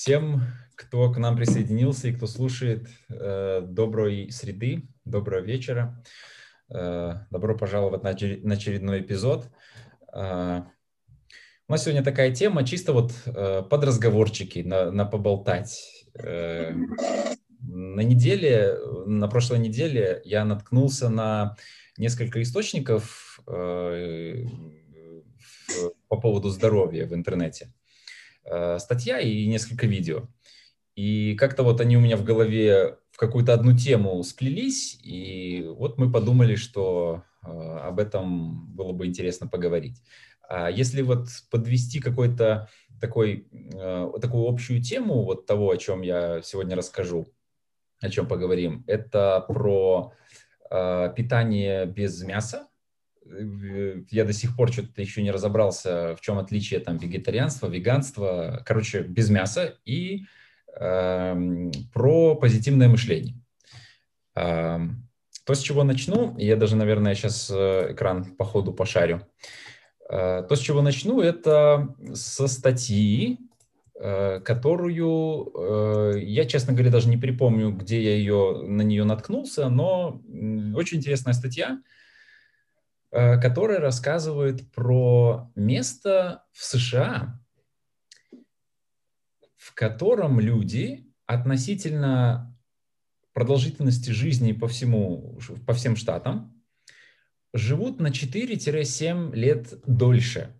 Всем, кто к нам присоединился и кто слушает, э, доброй среды, доброго вечера. Э, добро пожаловать на очередной эпизод. Э, у нас сегодня такая тема, чисто вот под разговорчики, на, на поболтать. На неделе, на прошлой неделе я наткнулся на несколько источников по поводу здоровья в интернете. Э, статья и несколько видео. И как-то вот они у меня в голове в какую-то одну тему сплелись, и вот мы подумали, что э, об этом было бы интересно поговорить. А если вот подвести какой-то такой, э, такую общую тему вот того, о чем я сегодня расскажу, о чем поговорим, это про питание без мяса, я до сих пор что-то еще не разобрался, в чем отличие там вегетарианства, веганства, короче, без мяса и э, про позитивное мышление. Э, то, с чего начну, я даже, наверное, сейчас э, экран по ходу пошарю. Э, то, с чего начну, это со статьи, э, которую э, я, честно говоря, даже не припомню, где я ее, на нее наткнулся, но очень интересная статья, Э, который рассказывает про место в США, в котором люди относительно продолжительности жизни по, всему, по всем штатам живут на 4-7 лет дольше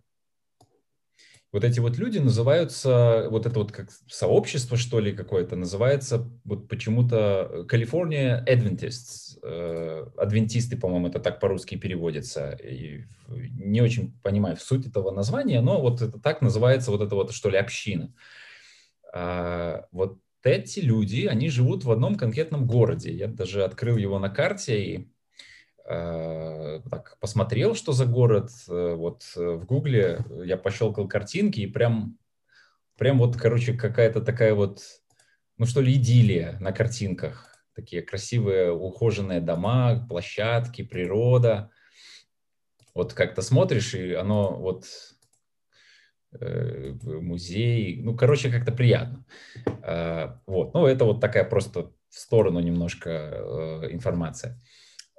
вот эти вот люди называются, вот это вот как сообщество, что ли, какое-то, называется вот почему-то California Adventists. Э, адвентисты, по-моему, это так по-русски переводится. И не очень понимаю суть этого названия, но вот это так называется вот это вот, что ли, община. А, вот эти люди, они живут в одном конкретном городе. Я даже открыл его на карте и так, посмотрел, что за город, э, вот э, в Гугле я пощелкал картинки и прям, прям вот, короче, какая-то такая вот, ну что ли, идиллия на картинках. Такие красивые ухоженные дома, площадки, природа. Вот как-то смотришь, и оно вот э, музей, ну, короче, как-то приятно. Э, вот, ну, это вот такая просто в сторону немножко э, информация.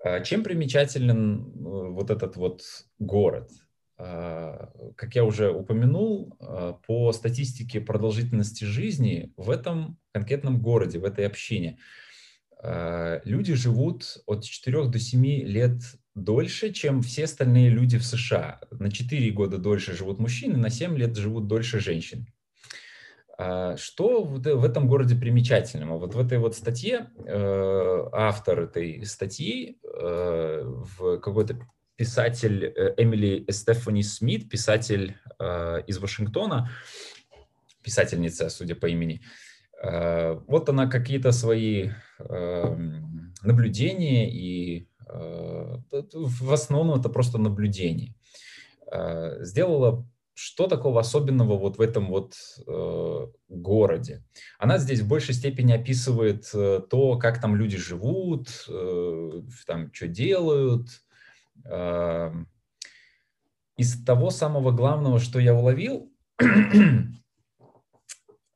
А чем примечателен э, вот этот вот город? А, как я уже упомянул, а, по статистике продолжительности жизни в этом конкретном городе, в этой общине, люди живут от 4 до 7 лет дольше, чем все остальные люди в США. На 4 года дольше живут мужчины, на 7 лет живут дольше женщин. А что в этом городе примечательного? Вот в этой вот статье э, автор этой статьи, э, какой-то писатель э, Эмили Стефани Смит, писатель из Вашингтона, писательница, судя по имени, вот она какие-то свои наблюдения и в основном это просто наблюдение. Сделала что такого особенного вот в этом вот э, городе? Она здесь в большей степени описывает э, то, как там люди живут, э, там что делают. Э, из того самого главного, что я уловил,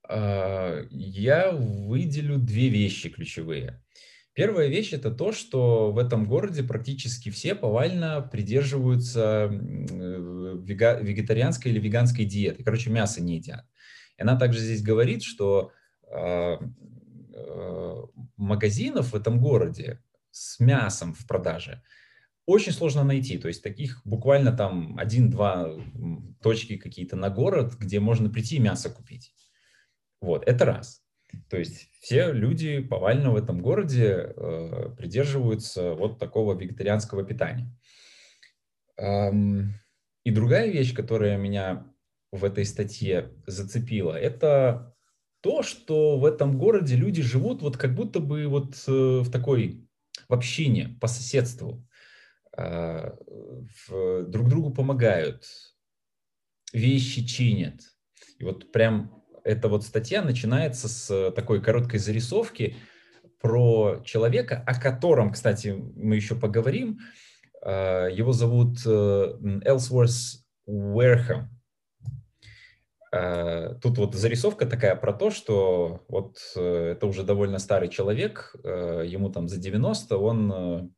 э, я выделю две вещи ключевые. Первая вещь это то, что в этом городе практически все повально придерживаются вегетарианской или веганской диеты. Короче, мясо не едят. И она также здесь говорит, что э, э, магазинов в этом городе с мясом в продаже очень сложно найти. То есть таких буквально там один-два точки какие-то на город, где можно прийти и мясо купить. Вот, это раз. То есть все люди повально в этом городе э, придерживаются вот такого вегетарианского питания. Эм, и другая вещь, которая меня в этой статье зацепила, это то, что в этом городе люди живут вот как будто бы вот э, в такой в общине, по соседству, э, в, друг другу помогают, вещи чинят. И вот прям эта вот статья начинается с э, такой короткой зарисовки про человека, о котором, кстати, мы еще поговорим. Э, его зовут э, Элсворс Уэрхэм. Тут вот зарисовка такая про то, что вот это уже довольно старый человек, ему там за 90, он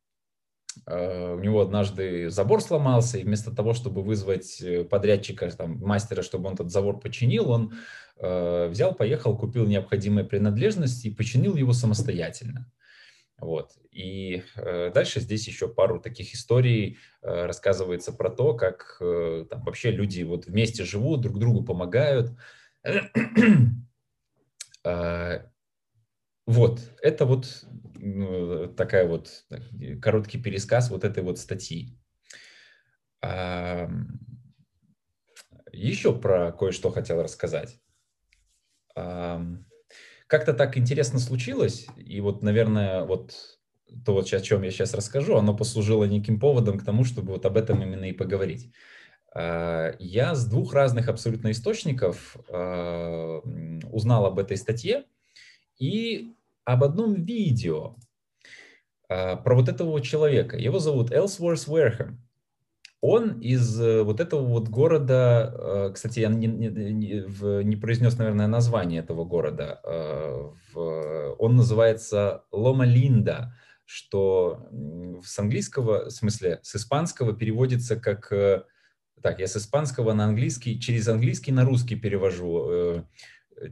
Э, у него однажды забор сломался, и вместо того, чтобы вызвать э, подрядчика, там, мастера, чтобы он этот забор починил, он э, взял, поехал, купил необходимые принадлежности и починил его самостоятельно. Вот. И э, дальше здесь еще пару таких историй э, рассказывается про то, как э, там вообще люди вот вместе живут, друг другу помогают. э, вот, это вот ну, такая вот короткий пересказ вот этой вот статьи. Еще про кое-что хотел рассказать. Как-то так интересно случилось, и вот, наверное, вот то, вот о чем я сейчас расскажу, оно послужило неким поводом к тому, чтобы вот об этом именно и поговорить. А, я с двух разных абсолютно источников а, узнал об этой статье, и об одном видео а, про вот этого человека. Его зовут Элсворс Уэрхэм. Он из э, вот этого вот города, э, кстати, я не, не, не, не произнес, наверное, название этого города. А, он называется Лома-Линда, что с английского, в смысле, с испанского переводится как... Э, так, я с испанского на английский, через английский на русский перевожу.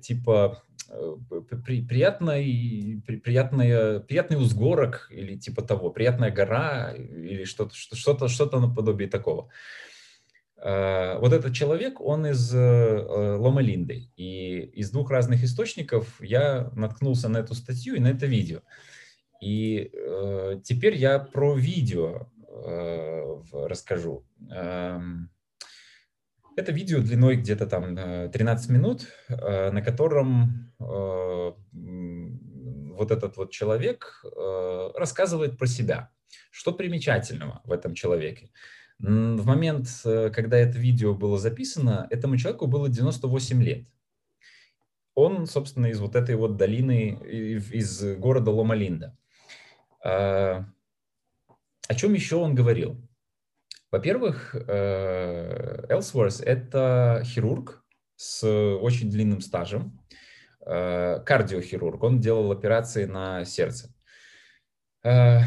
Типа Э, при, приятный, при, приятная, приятный узгорок или типа того, приятная гора или что-то что-то что-то наподобие такого. Uh, вот этот человек, он из uh, Лома-Линды. И из двух разных источников я наткнулся на эту статью и на это видео. И теперь я про видео расскажу. Это видео длиной где-то там 13 минут, э, на котором э, вот этот вот человек э, рассказывает про себя. Что примечательного в этом человеке? В момент, когда это видео было записано, этому человеку было 98 лет. Он, собственно, из вот этой вот долины, из города Ломалинда. О чем еще он говорил? Во-первых, Элсворс – это хирург с очень длинным стажем, э, кардиохирург. Он делал операции на сердце. Э,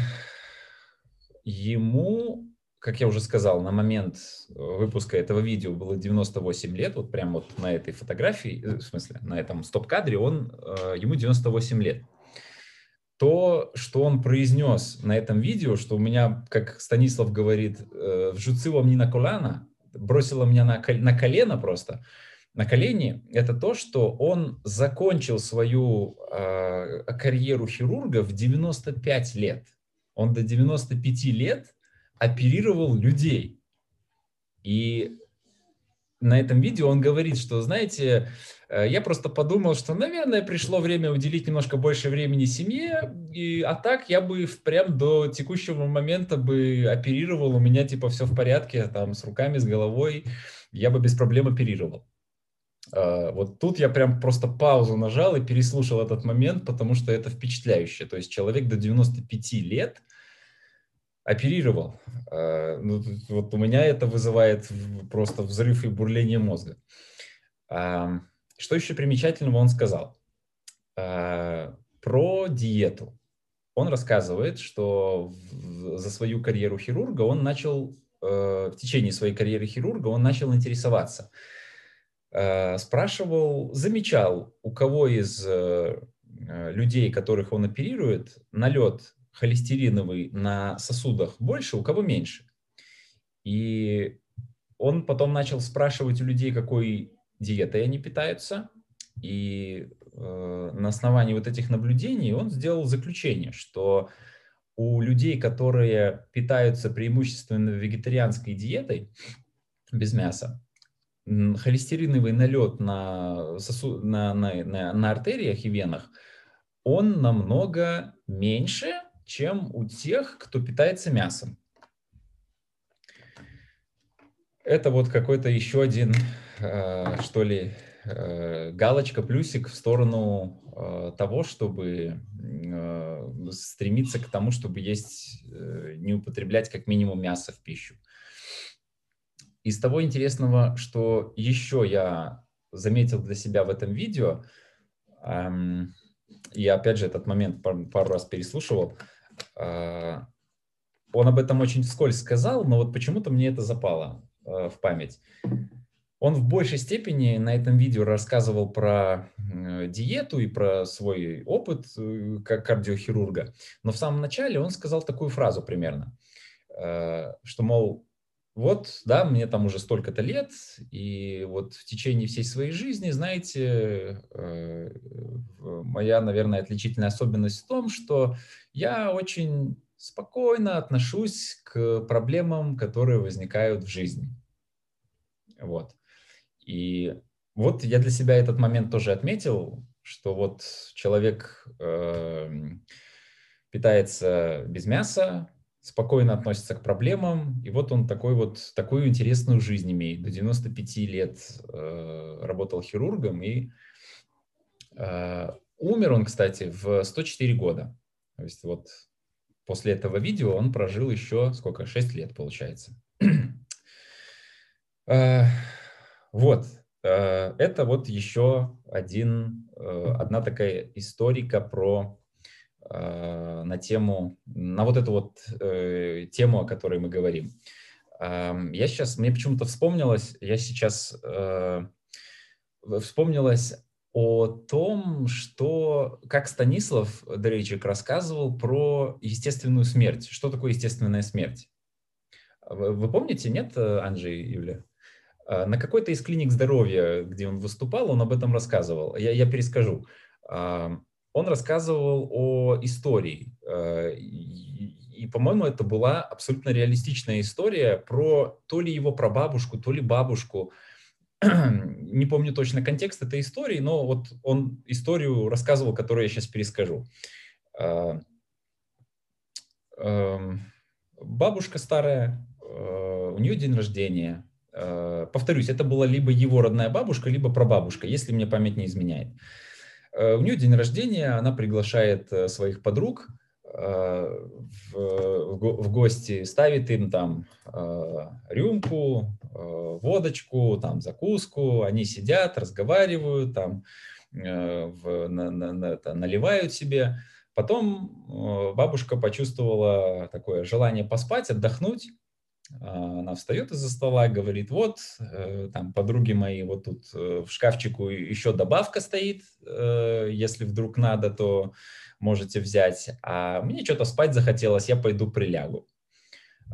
ему, как я уже сказал, на момент выпуска этого видео было 98 лет, вот прямо вот на этой фотографии, э, в смысле, на этом стоп-кадре, он, ему 98 лет то, что он произнес на этом видео, что у меня, как Станислав говорит, э, вжуцило мне на колено, бросило меня на, на колено просто, на колени, это то, что он закончил свою э, карьеру хирурга в 95 лет. Он до 95 лет оперировал людей. И на этом видео он говорит, что, знаете, э, я просто подумал, что, наверное, пришло время уделить немножко больше времени семье, и, а так я бы прям до текущего момента бы оперировал, у меня типа все в порядке, там, с руками, с головой, я бы без проблем оперировал. Э, вот тут я прям просто паузу нажал и переслушал этот момент, потому что это впечатляюще. То есть человек до 95 лет – оперировал. А, ну, вот у меня это вызывает просто взрыв и бурление мозга. Что еще примечательного он сказал? А, про диету. Он рассказывает, что за свою карьеру хирурга он начал, в течение своей карьеры хирурга он начал интересоваться. Спрашивал, замечал, у кого из э, людей, которых он оперирует, налет холестериновый на сосудах больше, у кого меньше. И он потом начал спрашивать у людей, какой диетой они питаются. И э, на основании вот этих наблюдений он сделал заключение, что у людей, которые питаются преимущественно вегетарианской диетой, без мяса, холестериновый налет на, сосуд, на, на, на, на артериях и венах, он намного меньше, чем у тех, кто питается мясом. Это вот какой-то еще один, э, что ли, э, галочка, плюсик в сторону э, того, чтобы стремиться к тому, чтобы есть, не употреблять как минимум мясо в пищу. Из того интересного, что еще я заметил для себя в этом видео, и опять же этот момент пару раз переслушивал, он об этом очень вскользь сказал, но вот почему-то мне это запало а, в память. Он в большей степени на этом видео рассказывал про диету и про свой опыт э, как кардиохирурга. Но в самом начале он сказал такую фразу примерно, что, мол, вот, да, мне там уже столько-то лет, и вот в течение всей своей жизни, знаете, э, моя, наверное, отличительная особенность в том, что я очень спокойно отношусь к проблемам, которые возникают в жизни. Вот. И вот я для себя этот момент тоже отметил, что вот человек э, питается без мяса, спокойно относится к проблемам, и вот он такой вот, такую интересную жизнь имеет. До 95 лет э, работал хирургом, и э, умер он, кстати, в 104 года. То есть вот после этого видео он прожил еще, сколько, 6 лет, получается. э, вот, э, это вот еще один, э, одна такая историка про на тему, на вот эту вот э, тему, о которой мы говорим. Э, я сейчас, мне почему-то вспомнилось, я сейчас э, вспомнилось о том, что, как Станислав Дрейчик рассказывал про естественную смерть. Что такое естественная смерть? Вы, вы помните, нет, Анджей и Юля? Э, на какой-то из клиник здоровья, где он выступал, он об этом рассказывал. Я, я перескажу он рассказывал о истории. Э, и, по-моему, это была абсолютно реалистичная история про то ли его прабабушку, то ли бабушку. Не помню точно контекст этой истории, но вот он историю рассказывал, которую я сейчас перескажу. Э, эм, бабушка старая, э, у нее день рождения. Повторюсь, это была либо его родная бабушка, либо прабабушка, если мне память не изменяет. Э, у нее день рождения, она приглашает э, своих подруг э, в, в гости, ставит им там рюмку, водочку, там закуску, они сидят, разговаривают, там в, на, на, на, это, наливают себе. Потом бабушка почувствовала такое желание поспать, отдохнуть, она встает из-за стола и говорит, вот, э, там, подруги мои, вот тут э, в шкафчику еще добавка стоит, э, если вдруг надо, то можете взять. А мне что-то спать захотелось, я пойду прилягу.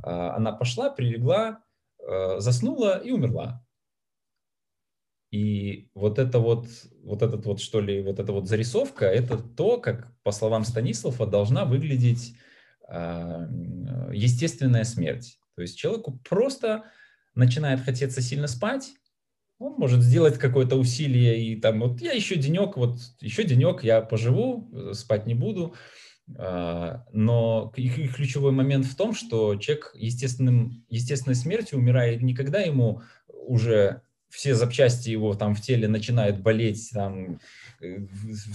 А, она пошла, прилегла, заснула и умерла. И вот это вот, вот этот вот, что ли, вот эта вот зарисовка, это то, как, по словам Станислава, должна выглядеть а, естественная смерть. То есть человеку просто начинает хотеться сильно спать, он может сделать какое-то усилие и там вот я еще денек, вот еще денек я поживу, э, спать не буду. А, но ключевой момент в том, что человек естественным, естественной смертью умирает не когда ему уже все запчасти его там в теле начинают болеть, там, э,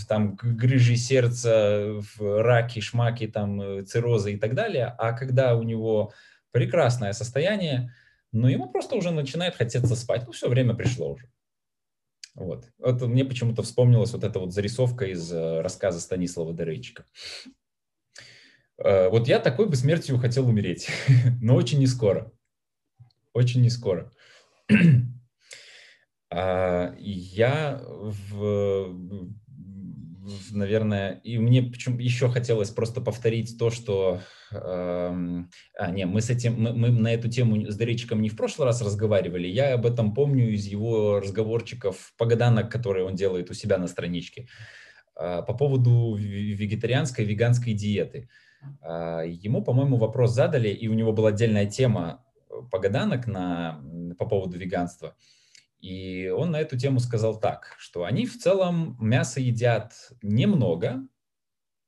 там грыжи сердца, раки, шмаки, там, э, циррозы и так далее, а когда у него прекрасное состояние, но ему просто уже начинает хотеться спать. Ну, все, время пришло уже. Вот. Это мне почему-то вспомнилась вот эта вот зарисовка из э, рассказа Станислава Дерейчика. Э, вот я такой бы смертью хотел умереть, но очень не скоро. Очень не скоро. А, я в наверное, и мне почему еще хотелось просто повторить то, что, э, а, не, мы с этим, мы, мы на эту тему с Доречиком не в прошлый раз разговаривали, я об этом помню из его разговорчиков погаданок, которые он делает у себя на страничке, э, по поводу вегетарианской, веганской диеты. Э, ему, по-моему, вопрос задали, и у него была отдельная тема погаданок на, по поводу веганства. И он на эту тему сказал так, что они в целом мясо едят немного,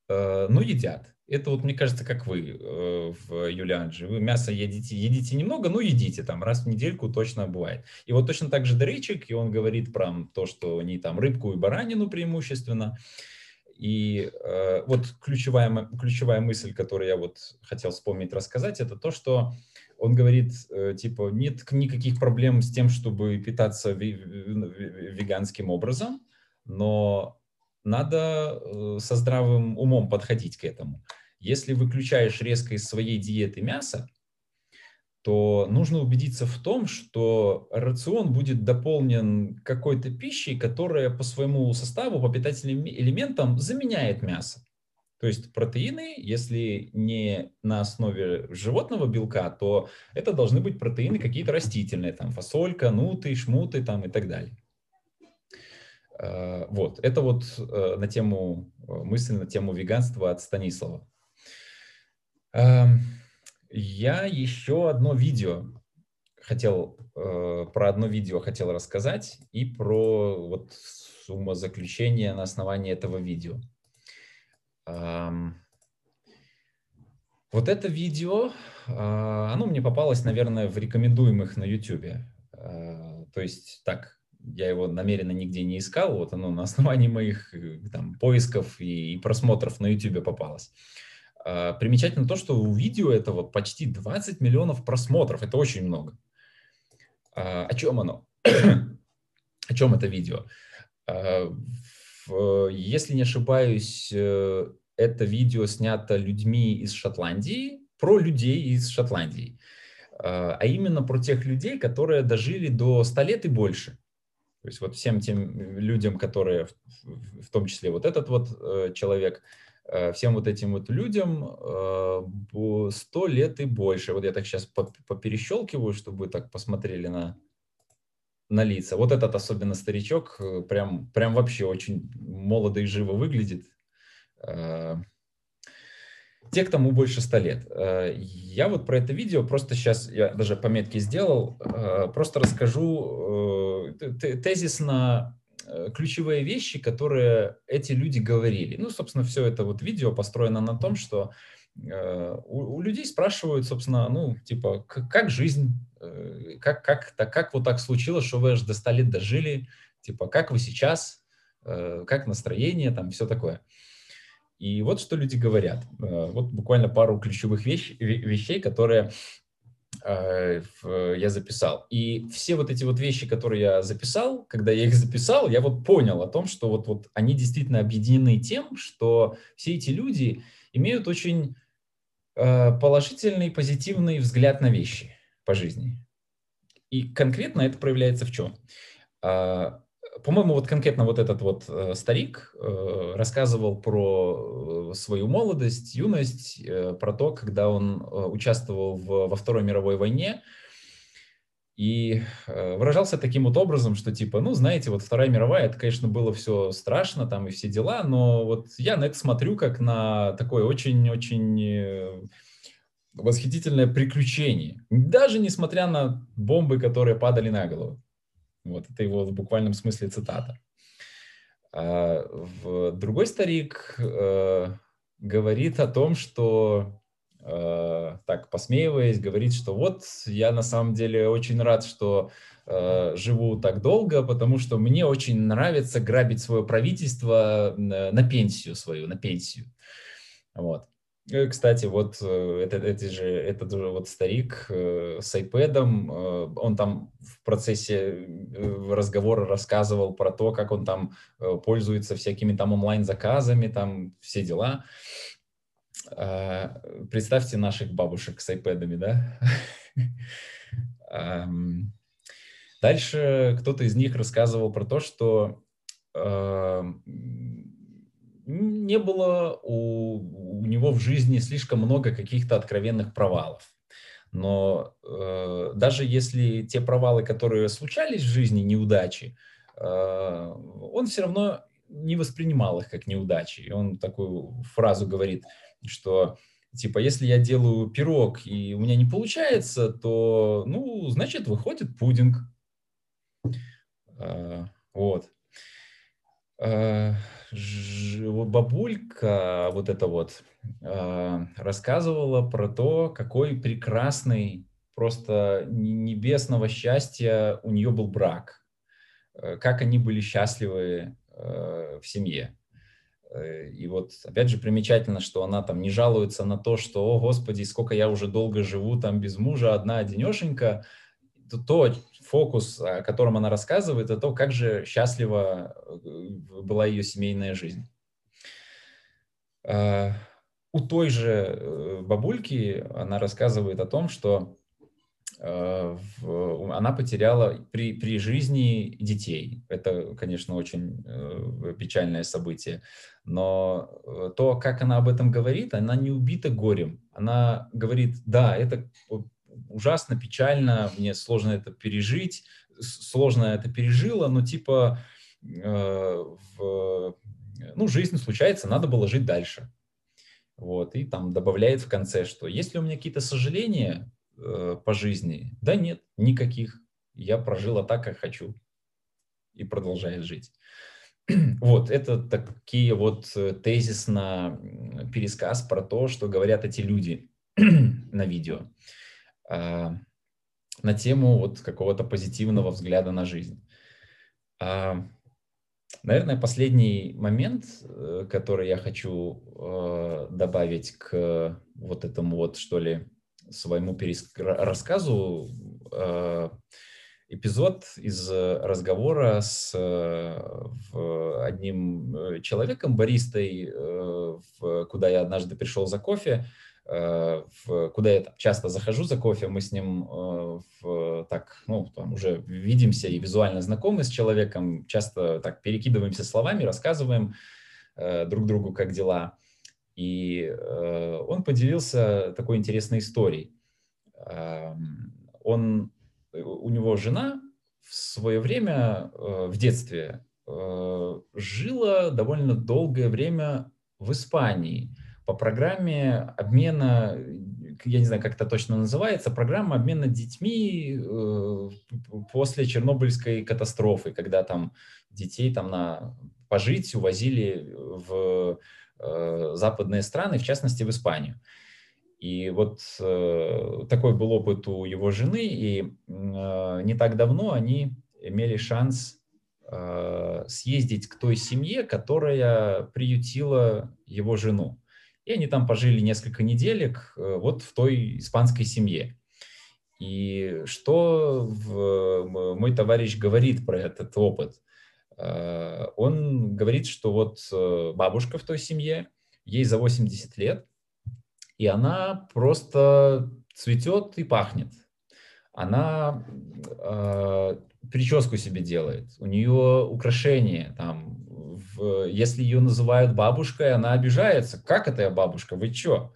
э, но едят. Это вот, мне кажется, как вы э, в Юлианже. Вы мясо едите, едите немного, но едите там раз в недельку точно бывает. И вот точно так же Дрейчик, и он говорит про то, что они там рыбку и баранину преимущественно. И э, вот ключевая, ключевая мысль, которую я вот хотел вспомнить, рассказать, это то, что Он говорит, э, типа, нет никаких проблем с тем, чтобы питаться веганским образом, но надо э, со здравым умом подходить к этому. Если выключаешь резко из своей диеты мясо, то нужно убедиться в том, что рацион будет дополнен какой-то пищей, которая по своему составу, по питательным элементам заменяет мясо. То есть протеины, если не на основе животного белка, то это должны быть протеины какие-то растительные, там фасолька, нуты, шмуты там и так далее. Э, вот, это вот э, на тему, э, мысль на тему веганства от Станислава. Эм, я еще одно видео хотел, про одно видео хотел рассказать и про вот умозаключение на основании этого видео. Вот это видео, а, оно мне попалось, наверное, в рекомендуемых на YouTube. А, то есть так, я его намеренно нигде не искал, вот оно на основании моих э, там, поисков и, просмотров на YouTube попалось. А, примечательно то, что у видео этого почти 20 миллионов просмотров, это очень много. О чем оно? О чем это видео? Если не ошибаюсь, э, это видео снято людьми из Шотландии, про людей из Шотландии, а, а именно про тех людей, которые дожили до 100 лет и больше. То есть вот всем тем людям, которые, в том числе вот этот вот э, человек, э, всем вот этим вот людям 100 лет и больше. Вот я так сейчас поперещелкиваю, чтобы так посмотрели на, на лица. Вот этот особенно старичок э, прям, прям вообще очень молодо и живо выглядит. Э, те, кому больше 100 лет. Э, я вот про это видео просто сейчас, я даже пометки сделал, просто расскажу тезисно ключевые вещи, которые эти люди говорили. Ну, собственно, все это вот видео построено на том, что у, у людей спрашивают, собственно, ну, типа, как жизнь, Э, как, как, так, как вот так случилось, что вы аж до 100 лет дожили, типа, как вы сейчас, э, как настроение, там, все такое. И вот что люди говорят. Э, вот буквально пару ключевых вещ, вещей, которые я записал. И все вот эти вот вещи, которые я записал, когда я их записал, я вот понял о том, что вот, вот они действительно объединены тем, что все эти люди имеют очень положительный, позитивный взгляд на вещи по жизни. И конкретно это проявляется в чем? А, по-моему, вот конкретно вот этот вот э, старик э, рассказывал про э, свою молодость, юность, про то, когда он участвовал во Второй мировой войне, и выражался таким вот образом, что типа, ну, знаете, вот Вторая мировая, это, конечно, было все страшно, там и все дела, но вот я на это смотрю как на такое очень-очень восхитительное приключение, даже несмотря на бомбы, которые падали на голову. Вот это его в буквальном смысле цитата. А, в, другой старик э, говорит о том, что, э, так посмеиваясь, говорит, что вот я на самом деле очень рад, что э, живу так долго, потому что мне очень нравится грабить свое правительство на, на пенсию свою, на пенсию. Вот. Э, кстати, вот э, это, это же, этот же вот старик э, с iPad, он там в процессе разговора рассказывал про то, как он там пользуется всякими там онлайн-заказами, там все дела. А, представьте наших бабушек с iPad, да? Дальше кто-то из них рассказывал про то, что не было у, у него в жизни слишком много каких-то откровенных провалов. Но э, даже если те провалы, которые случались в жизни, неудачи, э, он все равно не воспринимал их как неудачи. И он такую фразу говорит, что типа, если я делаю пирог и у меня не получается, то, ну, значит, выходит пудинг. Э, вот. Э, бабулька вот эта вот а, рассказывала про то, какой прекрасный, просто небесного счастья у нее был брак, э, как они были счастливы э, в семье. Э, и вот, опять же, примечательно, что она там не жалуется на то, что, о, Господи, сколько я уже долго живу там без мужа, одна одинешенька. То, то фокус, о котором она рассказывает, это то, как же счастлива э, была ее семейная жизнь. А, у той же э, бабульки она рассказывает о том, что Э, она потеряла при, при жизни детей. Это, конечно, очень э, печальное событие. Но э, то, как она об этом говорит, она не убита горем. Она говорит, да, это ужасно печально, мне сложно это пережить, сложно это пережила, но типа в, ну, жизнь случается, надо было жить дальше. Вот, и там добавляет в конце, что если у меня какие-то сожаления, э, по жизни? Да нет, никаких. Я прожила так, как хочу. И продолжает жить. Вот, это такие вот э, тезисно пересказ про то, что говорят эти люди на видео. А, на тему вот какого-то позитивного взгляда на жизнь. А, наверное, последний момент, э, который я хочу э, добавить к вот этому вот, что ли, своему рассказу э, эпизод из разговора с э, одним э, человеком, баристой, куда я однажды пришел за кофе, куда я часто захожу за кофе, мы с ним так, ну, там уже видимся и визуально знакомы с человеком, часто так перекидываемся словами, рассказываем друг другу, как дела. И э, он поделился такой интересной историей. Э, он, у него жена в свое время, э, в детстве, э, жила довольно долгое время в Испании по программе обмена, я не знаю, как это точно называется, программа обмена детьми э, после Чернобыльской катастрофы, когда там детей там на пожить увозили в Э, западные страны, в частности в Испанию. И вот э, такой был опыт у его жены, и э, не так давно они имели шанс э, съездить к той семье, которая приютила его жену. И они там пожили несколько неделек э, вот в той испанской семье. И что в, мой товарищ говорит про этот опыт? Э, он говорит, что вот э, бабушка в той семье, ей за 80 лет, и она просто цветет и пахнет. Она э, прическу себе делает, у нее украшения там. В, если ее называют бабушкой, она обижается. Как это я бабушка? Вы что?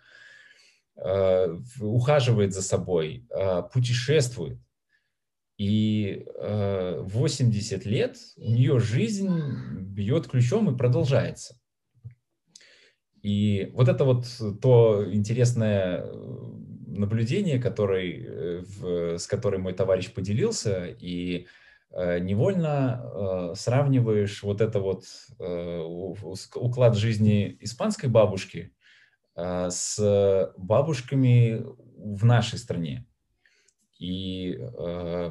Э, ухаживает за собой, э, путешествует. И э, 80 лет у нее жизнь бьет ключом и продолжается. И вот это вот то интересное э, наблюдение, который, э, в, с которым мой товарищ поделился, и э, невольно э, сравниваешь вот это вот э, уклад жизни испанской бабушки э, с бабушками в нашей стране. И э,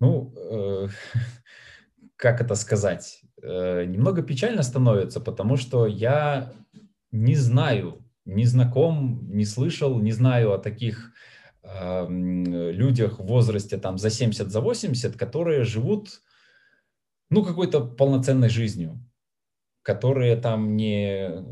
ну, э, как это сказать, э, немного печально становится, потому что я не знаю, не знаком, не слышал, не знаю о таких э, людях в возрасте там за 70, за 80, которые живут, ну, какой-то полноценной жизнью, которые там не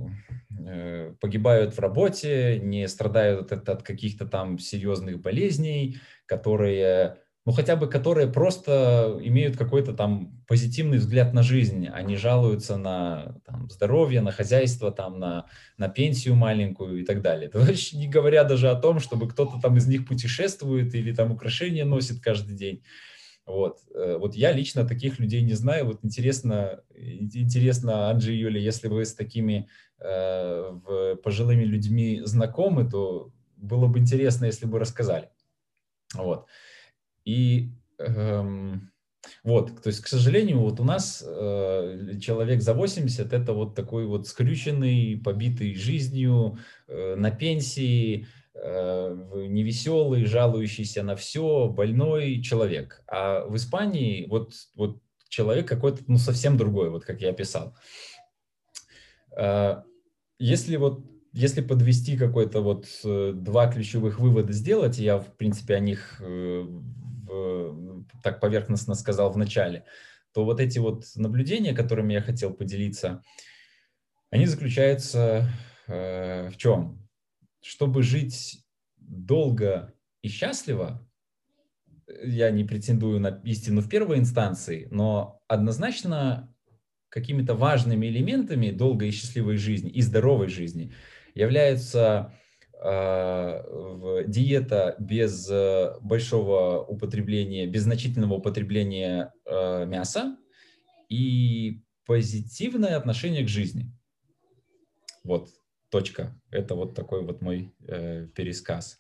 погибают в работе, не страдают от, от каких-то там серьезных болезней, которые ну хотя бы которые просто имеют какой-то там позитивный взгляд на жизнь, они жалуются на там, здоровье, на хозяйство, там, на, на пенсию маленькую и так далее. Это вообще не говоря даже о том, чтобы кто-то там из них путешествует или там украшения носит каждый день. Вот. Э, вот я лично таких людей не знаю. Вот интересно, интересно, Анджи и Юля, если вы с такими э, пожилыми людьми знакомы, то было бы интересно, если бы рассказали. Вот. И эм, вот, то есть, к сожалению, вот у нас э, человек за 80 это вот такой вот скрюченный, побитый жизнью, э, на пенсии, невеселый, жалующийся на все, больной человек. А в Испании вот, вот человек какой-то ну, совсем другой, вот как я описал. А, если вот если подвести какой-то вот э, два ключевых вывода сделать, я, в принципе, о них э, так поверхностно сказал в начале, то вот эти вот наблюдения, которыми я хотел поделиться, они заключаются э, в чем? Чтобы жить долго и счастливо, я не претендую на истину в первой инстанции, но однозначно какими-то важными элементами долгой и счастливой жизни и здоровой жизни являются э, диета без э, большого употребления, без значительного употребления э, мяса и позитивное отношение к жизни. Вот, точка. Это вот такой вот мой э, пересказ.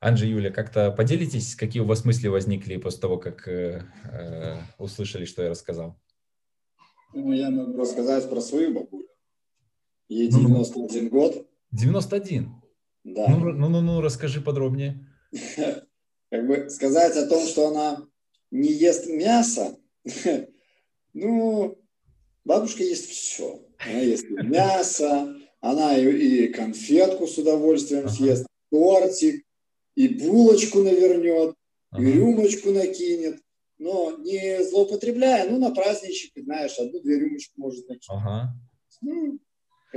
Анжи, Юля, как-то поделитесь, какие у вас мысли возникли после того, как э, э, услышали, что я рассказал? Ну, я могу рассказать про свою бабулю. Ей 91 ну, год. 91? Да. Ну, ну, ну, ну, расскажи подробнее. Как бы сказать о том, что она не ест мясо, ну, бабушка ест все. Она ест мясо, она и, и конфетку с удовольствием ага. съест, тортик, и булочку навернет, ага. и рюмочку накинет, но не злоупотребляя, ну, на праздничек, знаешь, одну-две рюмочку может накинуть. Ага. Ну,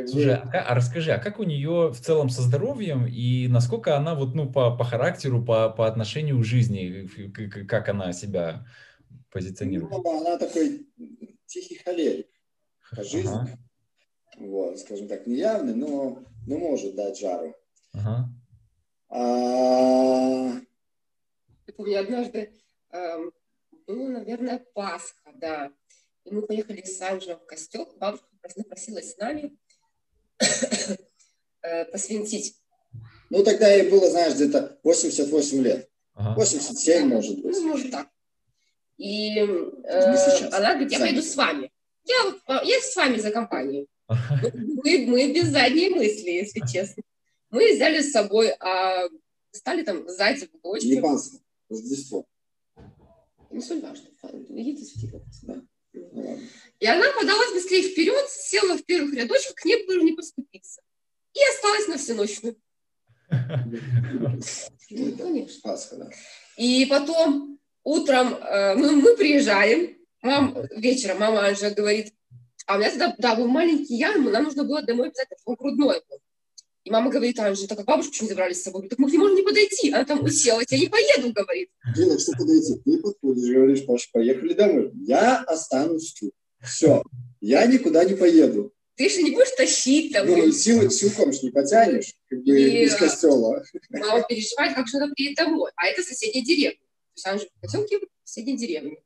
Слушай, а, а расскажи, а как у нее в целом со здоровьем и насколько она вот, ну, по, по характеру, по, по отношению к жизни, как она себя позиционирует? Ну, она такой тихий холерик по жизни. Ага. Вот, скажем так, неявный, но, но может дать жару. Ага. А... Я помню, однажды э, было, наверное, Пасха, да. И мы поехали с Анжей в костел. Бабушка напросилась с нами э, посвятить. Ну, тогда ей было, знаешь, где-то 88 лет. Ага. 87, может быть. Ну, может так. И э, она говорит, я пойду с вами. Я, я с вами за компанию. Мы, мы без задней мысли, если честно. Мы взяли с собой, а стали там сзади бочки. Не Пасха, Рождество. Не суть важно. Видите, светило. Да. И она подалась быстрее вперед, села в первых рядочках, к ней было не поступиться. И осталась на всеночную. Конечно. Пасха, да. И потом утром э, мы, мы приезжаем, мам, вечером мама Анжа говорит, а у меня тогда, да, был маленький Ян, нам нужно было домой обязательно, он грудной был. И мама говорит, Анжи, так как бабушку не забрали с собой? Так мы к ней можем не подойти. Она там уселась, я не поеду, говорит. Дина, что подойти? Ты не подходишь, говоришь, Паша, поехали домой. Я останусь тут. Все, я никуда не поеду. Ты же не будешь тащить там. Ну, силы, силком же не потянешь, как бы и, из костела. Мама переживает, как же она приедет домой. А это соседняя деревня. То есть она же в поселке в соседней деревне.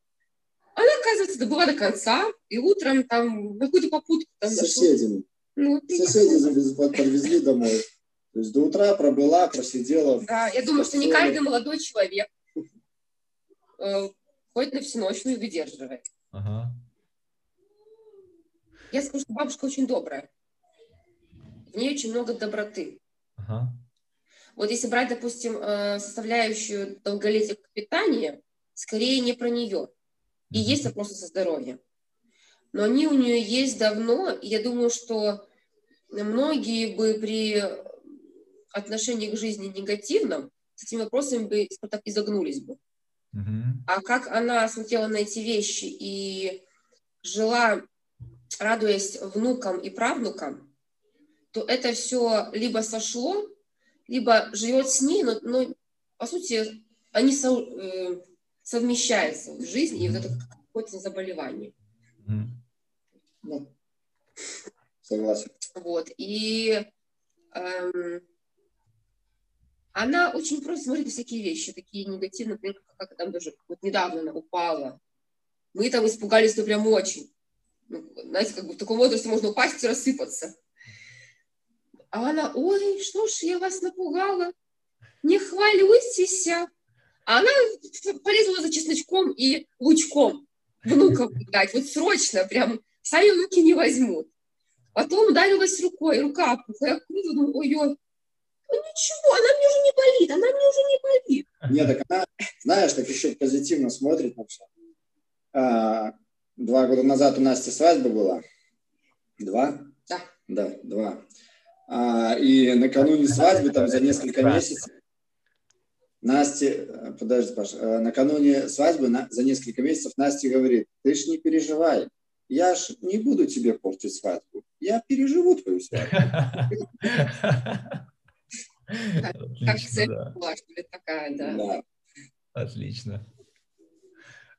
Она, оказывается, добыла до конца, и утром там какую-то попутку там С соседями. Ну, Соседи завезли, подвезли домой. То есть до утра пробыла, просидела. Да, я думаю, что не каждый молодой человек э, ходит на всеночную и выдерживает. Ага. Я скажу, что бабушка очень добрая. В ней очень много доброты. Ага. Вот если брать, допустим, э, составляющую долголетия питания, скорее не про нее. И есть вопросы со здоровьем но они у нее есть давно, и я думаю, что многие бы при отношении к жизни негативном с этими вопросами бы так изогнулись бы. Uh-huh. А как она смотрела на эти вещи и жила, радуясь внукам и правнукам, то это все либо сошло, либо живет с ней, но, но по сути они со, э, совмещаются в жизни, uh-huh. и вот это какое-то заболевание. Uh-huh. Да. Согласен. Вот. И эм, она очень просто смотрит на всякие вещи, такие негативные, например, как, как там даже вот недавно она упала. Мы там испугались, ну, прям очень. Ну, знаете, как бы в таком возрасте можно упасть и рассыпаться. А она, ой, что ж, я вас напугала, не хвалюйтесь. А она полезла за чесночком и лучком внукам дать, вот срочно, прям сами руки не возьмут. Потом ударилась рукой, рука опухла. Я круто думаю, ой-ой, ну ничего, она мне уже не болит, она мне уже не болит. Нет, так она, знаешь, так еще позитивно смотрит на все. А, два года назад у Насти свадьба была. Два? Да. Да, два. А, и накануне свадьбы, там за несколько месяцев, Настя, подожди, Паша, э, накануне свадьбы на, за несколько месяцев Настя говорит, ты ж не переживай, я ж не буду тебе портить свадьбу, я переживу твою свадьбу. Отлично, такая, да. Отлично.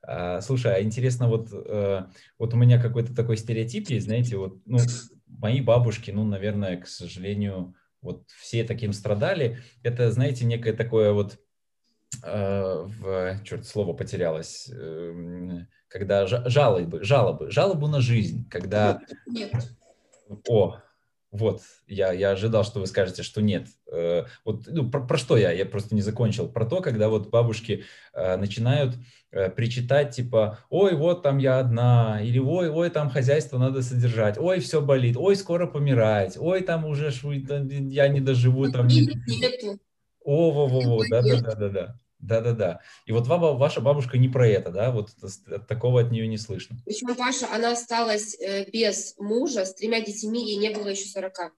А, слушай, а интересно, вот, э, вот у меня какой-то такой стереотип есть, знаете, вот, ну, мои бабушки, ну, наверное, к сожалению, вот все таким страдали. Это, знаете, некое такое вот э, в черт слово потерялось, э, когда жалобы, жалобы, жалобу на жизнь, когда Нет. о вот, я, я ожидал, что вы скажете, что нет. Э, вот, ну, про, про что я? Я просто не закончил. Про то, когда вот бабушки э, начинают э, причитать, типа, ой, вот там я одна, или ой, ой, там хозяйство надо содержать, ой, все болит, ой, скоро помирать, ой, там уже швы, я не доживу. Там... О, во, во, во, да-да-да-да-да. Да-да-да. И вот ваша бабушка не про это, да? Вот такого от нее не слышно. Почему Паша, она осталась э, без мужа, с тремя детьми, ей не было еще 40.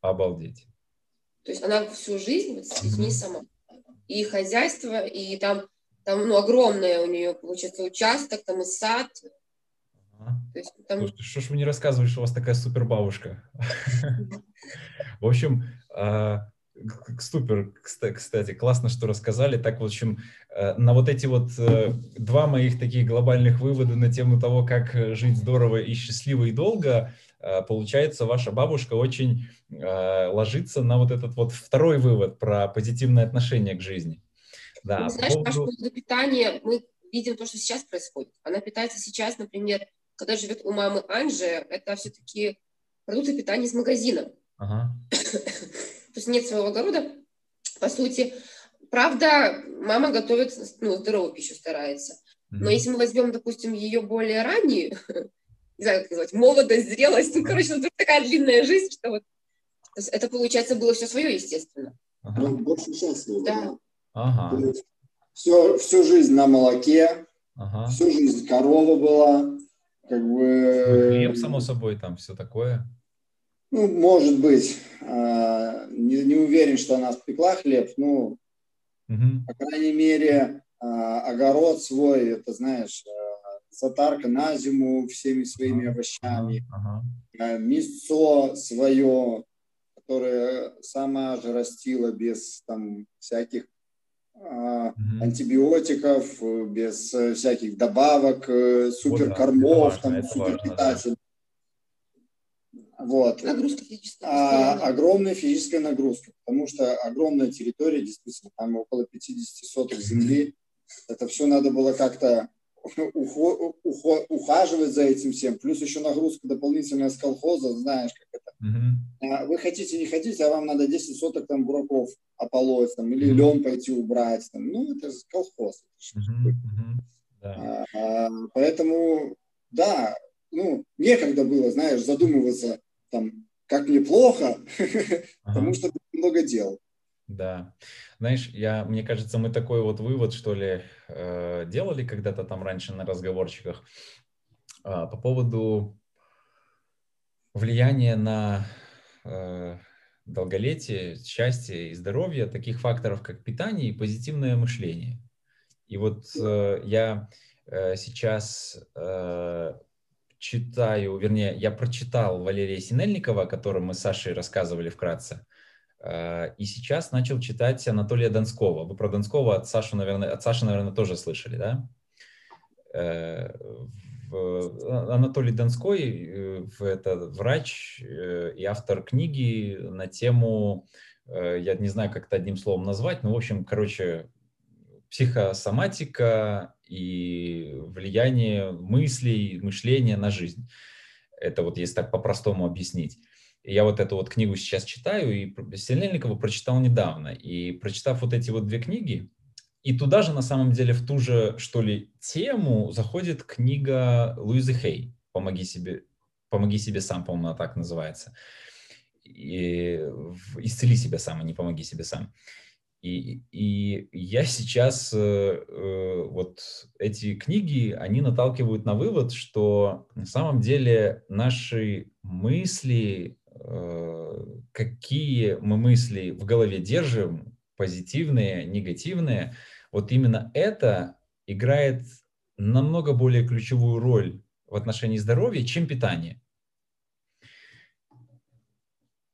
Обалдеть. То есть она всю жизнь с детьми mm-hmm. сама. И хозяйство, и там, там ну, огромное у нее, получается, участок, там и сад. Ага. То есть, там... Слушайте, что ж вы не рассказываете, что у вас такая супер бабушка? В общем, а, Супер, кстати, классно, что рассказали. Так, в общем, э, на вот эти вот э, два моих таких глобальных вывода на тему того, как э, жить здорово и счастливо и долго, получается, ваша бабушка очень ложится на вот этот вот второй вывод про позитивное отношение к жизни. Да, ну, знаешь, по поводу... по питания мы видим то, что сейчас происходит. Она питается сейчас, например, когда живет у мамы Анжи, это все-таки продукты питания из магазина. Ага. то есть нет своего огорода, по сути. Правда, мама готовит, ну, здоровую пищу старается. Но если мы возьмем, допустим, ее более раннюю, не знаю, как назвать, молодость, зрелость, ну, короче, ну, такая длинная жизнь, что вот это, получается, было все свое, естественно. Ага. Ну, больше счастливо. Да. Ага. Все, всю жизнь на молоке, ага. всю жизнь корова была, как бы... Хлеб, само собой, там все такое. Ну, может быть. А, не, не уверен, что она спекла хлеб. Ну, угу. по крайней мере, а, огород свой, это, знаешь, сатарка на зиму всеми своими овощами, ага. мясо свое, которое сама же растила без там всяких угу. антибиотиков, без всяких добавок, э, суперкормов, вот, да, там, суперпитателей. Вот. Нагрузка физическая. А, огромная физическая нагрузка, потому что огромная территория, действительно, там около 50 соток земли. Это все надо было как-то ухо, ухо, ухаживать за этим всем. Плюс еще нагрузка дополнительная с колхоза, знаешь, как это. Uh-huh. Вы хотите, не хотите, а вам надо 10 соток там бураков ополоть, там, или uh-huh. лен пойти убрать. Там. Ну, это колхоз. Uh-huh. Uh-huh. Да. А, поэтому, да, ну, некогда было, знаешь, задумываться, там, как мне плохо, потому что много дел. Да. Знаешь, я, мне кажется, мы такой вот вывод, что ли, э, делали когда-то там раньше на разговорчиках э, по поводу влияния на э, долголетие, счастье и здоровье таких факторов, как питание и позитивное мышление. И вот э, я э, сейчас э, читаю, вернее, я прочитал Валерия Синельникова, о котором мы с Сашей рассказывали вкратце, э, и сейчас начал читать Анатолия Донского. Вы про Донского от Саши, наверное, от Саши, наверное, тоже слышали, да? Э, Анатолий Донской э, это врач и автор книги на тему, я не знаю, как это одним словом назвать, но, в общем, короче, психосоматика и влияние мыслей, мышления на жизнь. Это вот если так по-простому объяснить. Я вот эту вот книгу сейчас читаю, и Селельникова прочитал недавно. И прочитав вот эти вот две книги, и туда же, на самом деле, в ту же, что ли, тему заходит книга Луизы Хей «Помоги себе, помоги себе сам», по-моему, она так называется. И, «Исцели себя сам, а не помоги себе сам». И, и я сейчас, э, э, вот эти книги, они наталкивают на вывод, что на самом деле наши мысли, э, какие мы мысли в голове держим, позитивные, негативные, вот именно это играет намного более ключевую роль в отношении здоровья, чем питание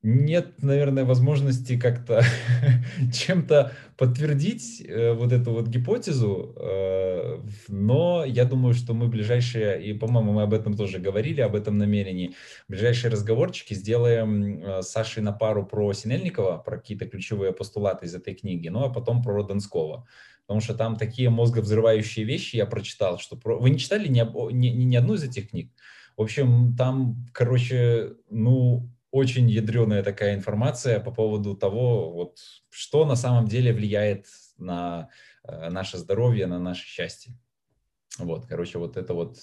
нет, наверное, возможности как-то чем-то подтвердить э, вот эту вот гипотезу, э, но я думаю, что мы ближайшие, и, по-моему, мы об этом тоже говорили, об этом намерении, ближайшие разговорчики сделаем э, с Сашей на пару про Синельникова, про какие-то ключевые постулаты из этой книги, ну а потом про Донского. Потому что там такие мозговзрывающие вещи я прочитал, что... Про... Вы не читали ни, ни, ни одну из этих книг? В общем, там, короче, ну, очень ядреная такая информация по поводу того, вот, что на самом деле влияет на э, наше здоровье, на наше счастье. Вот, короче, вот это вот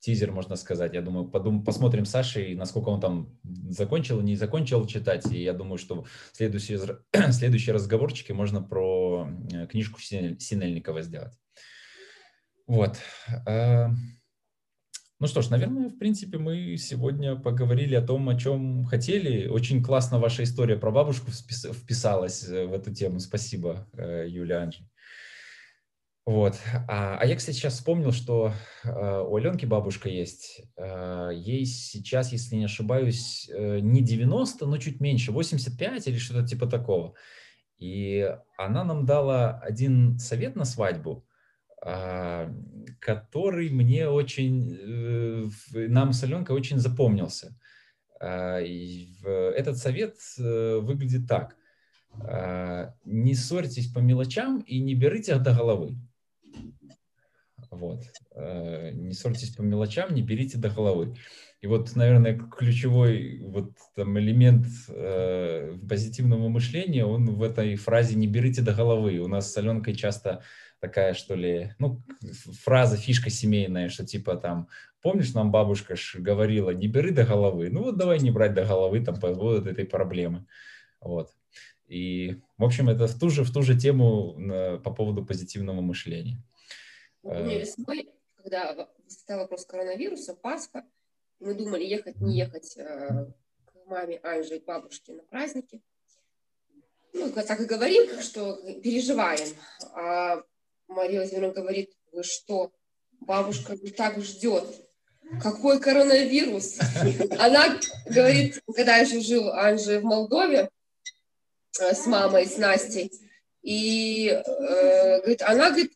тизер, можно сказать. Я думаю, подум, посмотрим Сашей, насколько он там закончил, не закончил читать. И я думаю, что следующие, следующие разговорчики можно про э, книжку Синельникова сделать. Вот. Ну что ж, наверное, в принципе, мы сегодня поговорили о том, о чем хотели. Очень классно ваша история про бабушку вписалась э, в эту тему. Спасибо, э, Юлия Анжи. Вот. А, а я, кстати, сейчас вспомнил, что э, у Аленки бабушка есть. Ей сейчас, если не ошибаюсь, не 90, но чуть меньше, 85 или что-то типа такого. И она нам дала один совет на свадьбу – который мне очень, э, нам с Аленкой очень запомнился. А, этот совет э, выглядит так. А, не ссорьтесь по мелочам и не берите до головы. Вот. Не ссорьтесь по мелочам, не берите до головы. И вот, наверное, ключевой вот там элемент э, позитивного мышления, он в этой фразе «не берите до головы». У нас с Аленкой часто такая, что ли, ну, фраза, фишка семейная, что типа там, помнишь, нам бабушка ж говорила, не бери до головы. Ну вот давай не брать до головы там по поводу этой проблемы. Вот. И, в общем, это в ту же, в ту же тему по поводу позитивного мышления. Мне весной, когда стал вопрос коронавируса, Пасха, мы думали, ехать, не ехать э, к маме Анже и бабушке на праздники. Ну, так и говорим, что переживаем. А Мария Владимировна говорит, вы что, бабушка так ждет. Какой коронавирус? Она говорит, когда еще жил Анжи в Молдове э, с мамой, с Настей, и э, говорит, она говорит,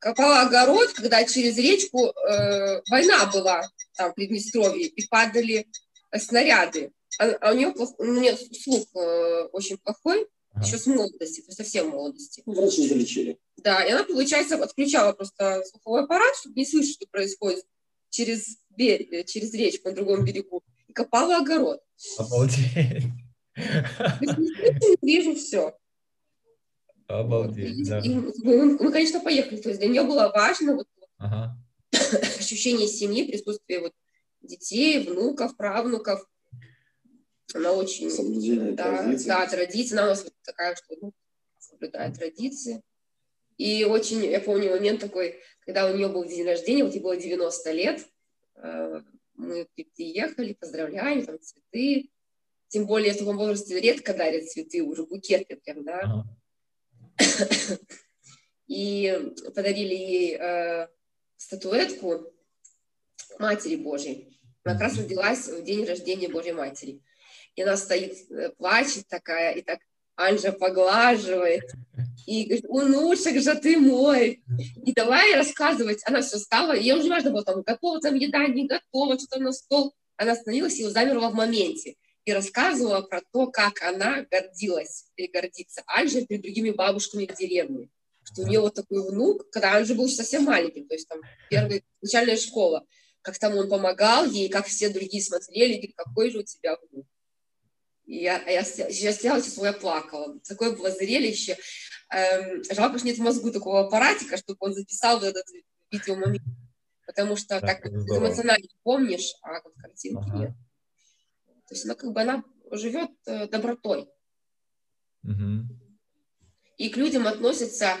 копала огород, когда через речку э, война была там в Приднестровье, и падали снаряды. А, а у нее, плох, у нее слух э, очень плохой, ага. еще с молодости, то есть совсем молодости. Врачи залечили. Да, и она, получается, отключала просто слуховой аппарат, чтобы не слышать, что происходит через, берег, э, через речку на другом берегу, и копала огород. Обалдеть. Вижу все. Обалдеть, да. Мы, мы, конечно, поехали. То есть для нее было важно вот, ага. ощущение семьи, присутствие вот детей, внуков, правнуков. Она очень... Соблюдение да, традиций. Да, традиции. Она у нас такая, что ну, соблюдает традиции. И очень, я помню момент такой, когда у нее был день рождения, вот ей было 90 лет, э, мы приехали, поздравляем, там цветы, тем более в таком возрасте редко дарят цветы, уже букеты прям, да. Ага. И подарили ей э, статуэтку Матери Божьей. Она как раз родилась в день рождения Божьей Матери. И она стоит, э, плачет такая, и так Анжа поглаживает, и говорит, унушек же ты мой. И давай рассказывать. Она все стала, ей уже важно было, там, готова там еда, не готова, что-то на стол. Она остановилась и замерла в моменте. И рассказывала про то, как она гордилась или гордится Анжей перед другими бабушками в деревне. Что у нее вот такой внук, когда Анжа был совсем маленьким, то есть там первая начальная школа, как там он помогал ей, как все другие смотрели, говорит, какой же у тебя внук. И я, я, я стояла, честно, я плакала. Такое было зрелище. Эм, жалко, что нет в мозгу такого аппаратика, чтобы он записал этот видеомомент. Потому что так эмоционально помнишь, а вот картинки ага. нет. То есть она как бы она живет э, добротой. Угу. И к людям относится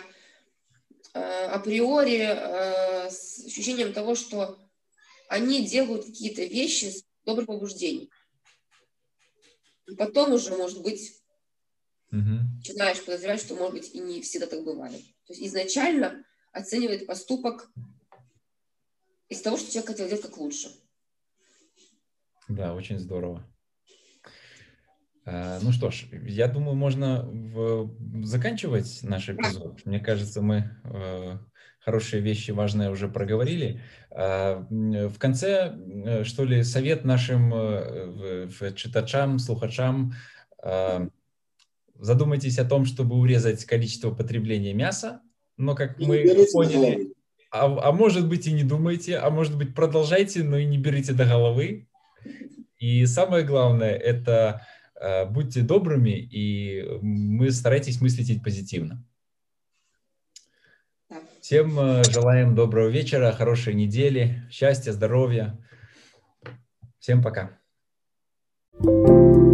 э, априори э, с ощущением того, что они делают какие-то вещи с добрым побуждением. Потом уже, может быть, угу. начинаешь подозревать, что, может быть, и не всегда так бывает. То есть изначально оценивает поступок из того, что человек хотел сделать как лучше. Да, очень здорово. А, ну что ж, я думаю, можно в... заканчивать наш эпизод. Мне кажется, мы э, хорошие вещи важные уже проговорили. А, в конце, э, что ли, совет нашим э, читачам, слухачам. А, задумайтесь о том, чтобы урезать количество потребления мяса, но как мы поняли, а, а может быть и не думайте, а может быть продолжайте, но и не берите до головы. И самое главное, это Э, будьте добрыми, и мы старайтесь мыслить позитивно. Всем э, желаем доброго вечера, хорошей недели, счастья, здоровья. Всем пока. thank you